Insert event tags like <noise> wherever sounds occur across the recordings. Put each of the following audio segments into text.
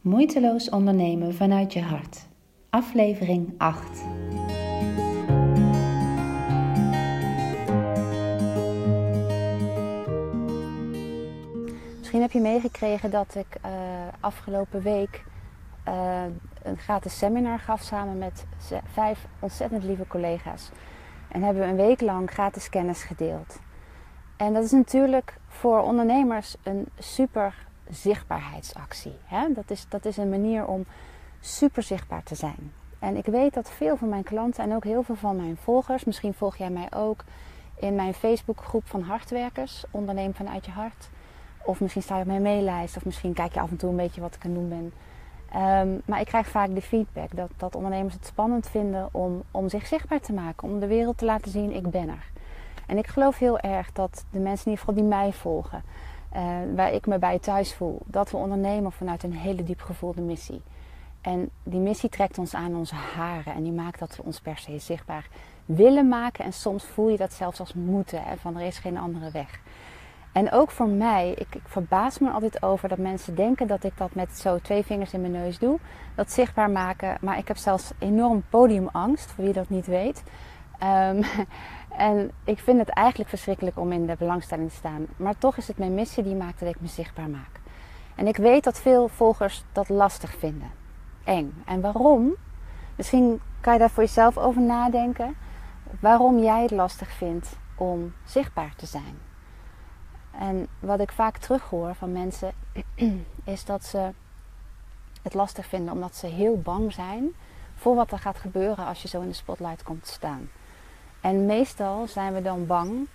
Moeiteloos ondernemen vanuit je hart. Aflevering 8. Misschien heb je meegekregen dat ik uh, afgelopen week uh, een gratis seminar gaf samen met vijf ontzettend lieve collega's. En hebben we een week lang gratis kennis gedeeld. En dat is natuurlijk voor ondernemers een super zichtbaarheidsactie. Hè? Dat, is, dat is een manier om super zichtbaar te zijn. En ik weet dat veel van mijn klanten en ook heel veel van mijn volgers, misschien volg jij mij ook in mijn Facebookgroep van hartwerkers, onderneem vanuit je hart. Of misschien sta je op mijn maillijst, of misschien kijk je af en toe een beetje wat ik aan doen ben. Um, maar ik krijg vaak de feedback dat, dat ondernemers het spannend vinden om, om zich zichtbaar te maken, om de wereld te laten zien, ik ben er. En ik geloof heel erg dat de mensen in ieder geval die mij volgen, uh, waar ik me bij thuis voel, dat we ondernemen vanuit een hele diep gevoelde missie. En die missie trekt ons aan onze haren en die maakt dat we ons per se zichtbaar willen maken. En soms voel je dat zelfs als moeten, hè, van er is geen andere weg. En ook voor mij, ik, ik, verbaas me altijd over dat mensen denken dat ik dat met zo twee vingers in mijn neus doe. Dat zichtbaar maken. Maar ik heb zelfs enorm podiumangst, voor wie dat niet weet. Um, <laughs> en ik vind het eigenlijk verschrikkelijk om in de belangstelling te staan. Maar toch is het mijn missie die maakt dat ik me zichtbaar maak. En ik weet dat veel volgers dat lastig vinden. Eng. En waarom? Misschien kan je daar voor jezelf over nadenken. Waarom jij het lastig vindt om zichtbaar te zijn. En wat ik vaak terughoor van mensen <clears throat> is dat ze het lastig vinden omdat ze heel bang zijn voor wat er gaat gebeuren als je zo in de spotlight komt te staan. En meestal zijn we dan bang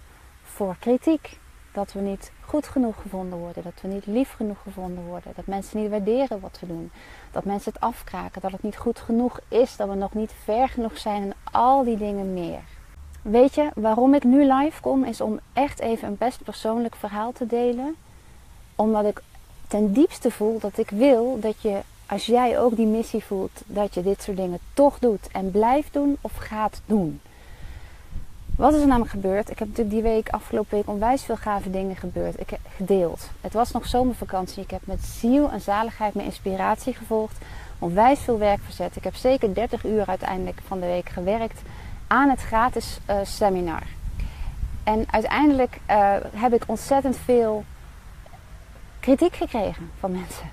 voor kritiek. Dat we niet goed genoeg gevonden worden, dat we niet lief genoeg gevonden worden, dat mensen niet waarderen wat we doen, dat mensen het afkraken, dat het niet goed genoeg is, dat we nog niet ver genoeg zijn en al die dingen meer. Weet je, waarom ik nu live kom, is om echt even een best persoonlijk verhaal te delen. Omdat ik ten diepste voel dat ik wil dat je, als jij ook die missie voelt, dat je dit soort dingen toch doet en blijft doen of gaat doen. Wat is er namelijk gebeurd? Ik heb natuurlijk die week, afgelopen week, onwijs veel gave dingen gebeurd. Ik heb gedeeld. Het was nog zomervakantie. Ik heb met ziel en zaligheid mijn inspiratie gevolgd. Onwijs veel werk verzet. Ik heb zeker 30 uur uiteindelijk van de week gewerkt aan het gratis uh, seminar. En uiteindelijk uh, heb ik ontzettend veel kritiek gekregen van mensen.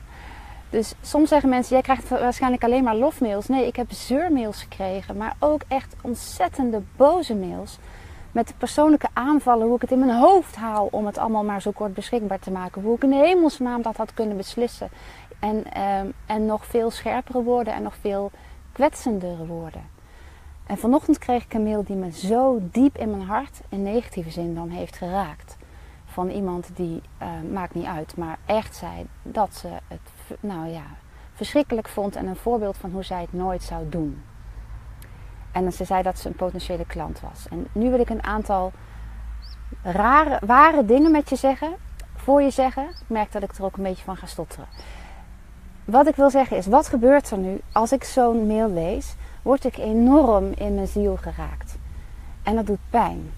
Dus soms zeggen mensen, jij krijgt waarschijnlijk alleen maar lofmails. Nee, ik heb zeurmails gekregen, maar ook echt ontzettende boze mails. Met persoonlijke aanvallen, hoe ik het in mijn hoofd haal om het allemaal maar zo kort beschikbaar te maken. Hoe ik in de hemelsnaam dat had kunnen beslissen. En, uh, en nog veel scherpere woorden en nog veel kwetsendere woorden. En vanochtend kreeg ik een mail die me zo diep in mijn hart, in negatieve zin dan, heeft geraakt. Van iemand die, uh, maakt niet uit, maar echt zei dat ze het nou ja, verschrikkelijk vond en een voorbeeld van hoe zij het nooit zou doen. En ze zei dat ze een potentiële klant was. En nu wil ik een aantal rare, ware dingen met je zeggen, voor je zeggen. Ik merk dat ik er ook een beetje van ga stotteren. Wat ik wil zeggen is, wat gebeurt er nu als ik zo'n mail lees? Word ik enorm in mijn ziel geraakt. En dat doet pijn.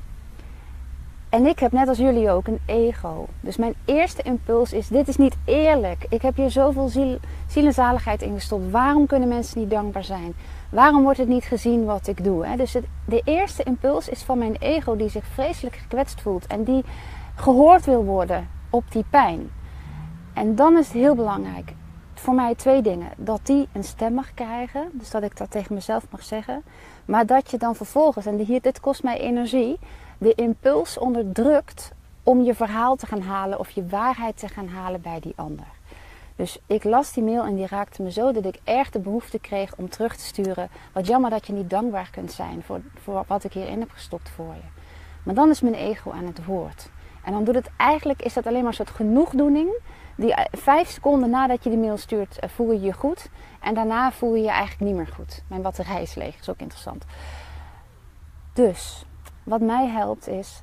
En ik heb net als jullie ook een ego. Dus mijn eerste impuls is: dit is niet eerlijk. Ik heb hier zoveel ziel, ziel en zaligheid in gestopt. Waarom kunnen mensen niet dankbaar zijn? Waarom wordt het niet gezien wat ik doe? Dus de eerste impuls is van mijn ego die zich vreselijk gekwetst voelt en die gehoord wil worden op die pijn. En dan is het heel belangrijk voor mij twee dingen. Dat die een stem mag krijgen, dus dat ik dat tegen mezelf mag zeggen. Maar dat je dan vervolgens, en hier, dit kost mij energie, de impuls onderdrukt om je verhaal te gaan halen of je waarheid te gaan halen bij die ander. Dus ik las die mail en die raakte me zo dat ik erg de behoefte kreeg om terug te sturen. Wat jammer dat je niet dankbaar kunt zijn voor, voor wat ik hierin heb gestopt voor je. Maar dan is mijn ego aan het woord. En dan doet het eigenlijk, is dat alleen maar een soort genoegdoening. Die eh, vijf seconden nadat je die mail stuurt, eh, voel je je goed. En daarna voel je je eigenlijk niet meer goed. Mijn batterij is leeg, is ook interessant. Dus wat mij helpt is,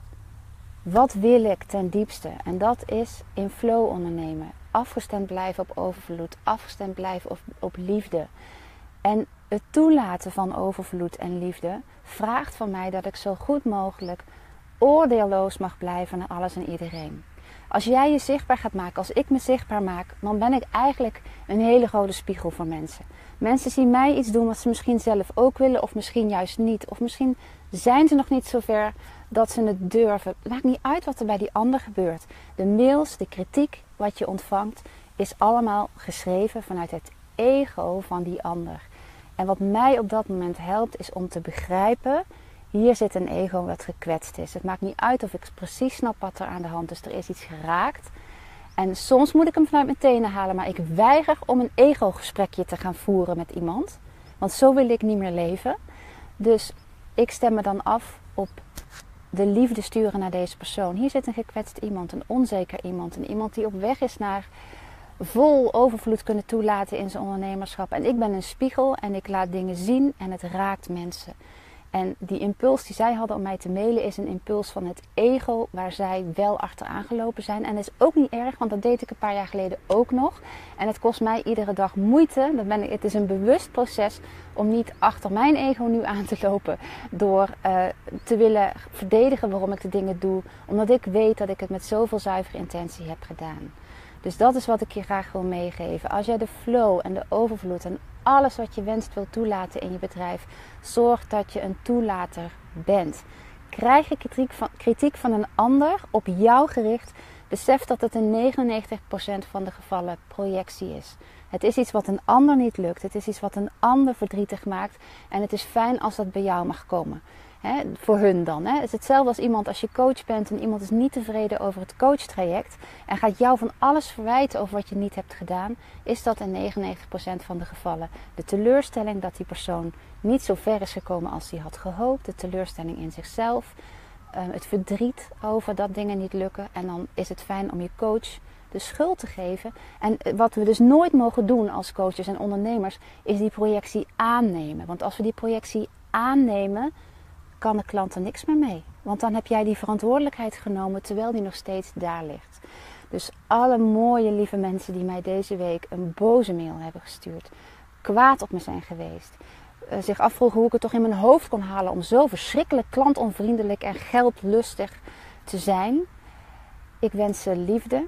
wat wil ik ten diepste? En dat is in flow ondernemen. Afgestemd blijven op overvloed, afgestemd blijven op, liefde. En het toelaten van overvloed en liefde vraagt van mij dat ik zo goed mogelijk oordeelloos mag blijven naar alles en iedereen. Als jij je zichtbaar gaat maken, als ik me zichtbaar maak, dan ben ik eigenlijk een hele grote spiegel voor mensen. Mensen zien mij iets doen wat ze misschien zelf ook willen, of misschien juist niet. Of misschien zijn ze nog niet zover dat ze het durven. Het maakt niet uit wat er bij die ander gebeurt. De mails, de kritiek, wat je ontvangt, is allemaal geschreven vanuit het ego van die ander. En wat mij op dat moment helpt, is om te begrijpen: hier zit een ego wat gekwetst is. Het maakt niet uit of ik precies snap wat er aan de hand is. Er is iets geraakt. En soms moet ik hem vanuit mijn tenen halen, maar ik weiger om een ego-gesprekje te gaan voeren met iemand. Want zo wil ik niet meer leven. Dus ik stem me dan af op de liefde sturen naar deze persoon. Hier zit een gekwetst iemand, een onzeker iemand, een iemand die op weg is naar vol overvloed kunnen toelaten in zijn ondernemerschap. En ik ben een spiegel en ik laat dingen zien en het raakt mensen. En die impuls die zij hadden om mij te mailen is een impuls van het ego waar zij wel achteraan gelopen zijn. En dat is ook niet erg, want dat deed ik een paar jaar geleden ook nog. En het kost mij iedere dag moeite. Het is een bewust proces om niet achter mijn ego nu aan te lopen. Door uh, te willen verdedigen waarom ik de dingen doe. Omdat ik weet dat ik het met zoveel zuivere intentie heb gedaan. Dus dat is wat ik je graag wil meegeven. Als jij de flow en de overvloed en alles wat je wenst wil toelaten in je bedrijf, zorg dat je een toelater bent. Krijg je kritiek van, kritiek van een ander op jou gericht, besef dat het in 99% van de gevallen projectie is. Het is iets wat een ander niet lukt. Het is iets wat een ander verdrietig maakt. En het is fijn als dat bij jou mag komen. Voor hun dan. Hè. Het is hetzelfde als iemand als je coach bent en iemand is niet tevreden over het coachtraject en gaat jou van alles verwijten over wat je niet hebt gedaan, is dat in 99% van de gevallen de teleurstelling dat die persoon niet zo ver is gekomen als hij had gehoopt, de teleurstelling in zichzelf, eh, het verdriet over dat dingen niet lukken en dan is het fijn om je coach de schuld te geven. En wat we dus nooit mogen doen als coaches en ondernemers, is die projectie aannemen. Want als we die projectie aannemen, kan de klant er niks meer mee. Want dan heb jij die verantwoordelijkheid genomen terwijl die nog steeds daar ligt. Dus alle mooie lieve mensen die mij deze week een boze mail hebben gestuurd, kwaad op me zijn geweest, eh, zich afvroegen hoe ik het toch in mijn hoofd kon halen om zo verschrikkelijk klantonvriendelijk en geldlustig te zijn. Ik wens ze liefde.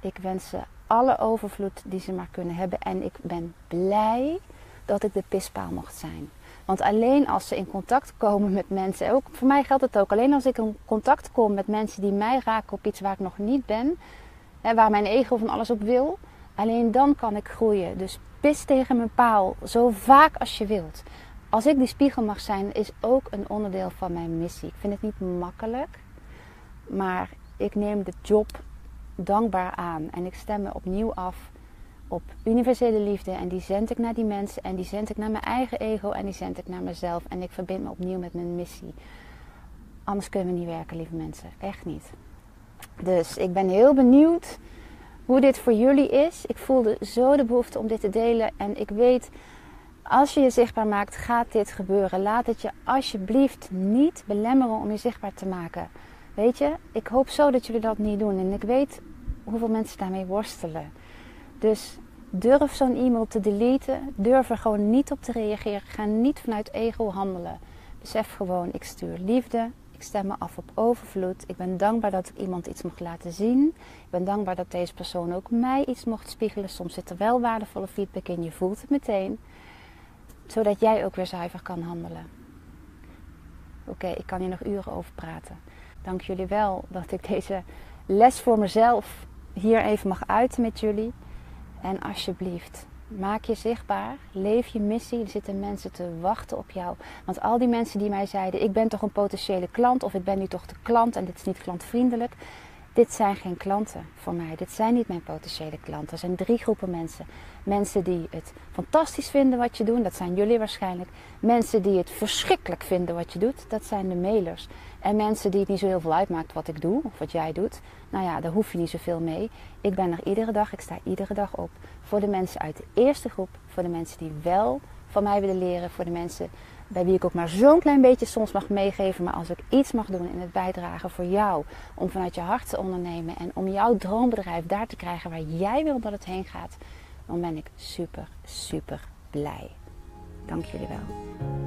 Ik wens ze alle overvloed die ze maar kunnen hebben. En ik ben blij dat ik de pispaal mocht zijn. Want alleen als ze in contact komen met mensen, ook voor mij geldt het ook, alleen als ik in contact kom met mensen die mij raken op iets waar ik nog niet ben, waar mijn ego van alles op wil, alleen dan kan ik groeien. Dus pis tegen mijn paal, zo vaak als je wilt. Als ik die spiegel mag zijn, is ook een onderdeel van mijn missie. Ik vind het niet makkelijk, maar ik neem de job dankbaar aan en ik stem me opnieuw af op universele liefde. En die zend ik naar die mensen. En die zend ik naar mijn eigen ego. En die zend ik naar mezelf. En ik verbind me opnieuw met mijn missie. Anders kunnen we niet werken, lieve mensen. Echt niet. Dus ik ben heel benieuwd hoe dit voor jullie is. Ik voelde zo de behoefte om dit te delen. En ik weet, als je je zichtbaar maakt, gaat dit gebeuren. Laat het je alsjeblieft niet belemmeren om je zichtbaar te maken. Weet je, ik hoop zo dat jullie dat niet doen. En ik weet hoeveel mensen daarmee worstelen. Dus durf zo'n e-mail te deleten. Durf er gewoon niet op te reageren. Ga niet vanuit ego handelen. Besef gewoon, ik stuur liefde. Ik stem me af op overvloed. Ik ben dankbaar dat ik iemand iets mocht laten zien. Ik ben dankbaar dat deze persoon ook mij iets mocht spiegelen. Soms zit er wel waardevolle feedback in. Je voelt het meteen. Zodat jij ook weer zuiver kan handelen. Oké, ik kan hier nog uren over praten. Dank jullie wel dat ik deze les voor mezelf hier even mag uiten met jullie. En alsjeblieft, maak je zichtbaar. Leef je missie. Er zitten mensen te wachten op jou. Want al die mensen die mij zeiden: Ik ben toch een potentiële klant. Of ik ben nu toch de klant en dit is niet klantvriendelijk. Dit zijn geen klanten voor mij. Dit zijn niet mijn potentiële klanten. Er zijn drie groepen mensen. Mensen die het fantastisch vinden wat je doet. Dat zijn jullie waarschijnlijk. Mensen die het verschrikkelijk vinden wat je doet. Dat zijn de mailers. En mensen die het niet zo heel veel uitmaakt wat ik doe of wat jij doet. Nou ja, daar hoef je niet zoveel mee. Ik ben er iedere dag, ik sta iedere dag op. Voor de mensen uit de eerste groep. Voor de mensen die wel van mij willen leren. Voor de mensen bij wie ik ook maar zo'n klein beetje soms mag meegeven. Maar als ik iets mag doen in het bijdragen voor jou. Om vanuit je hart te ondernemen. En om jouw droombedrijf daar te krijgen waar jij wil dat het heen gaat. Dan ben ik super, super blij. Dank jullie wel.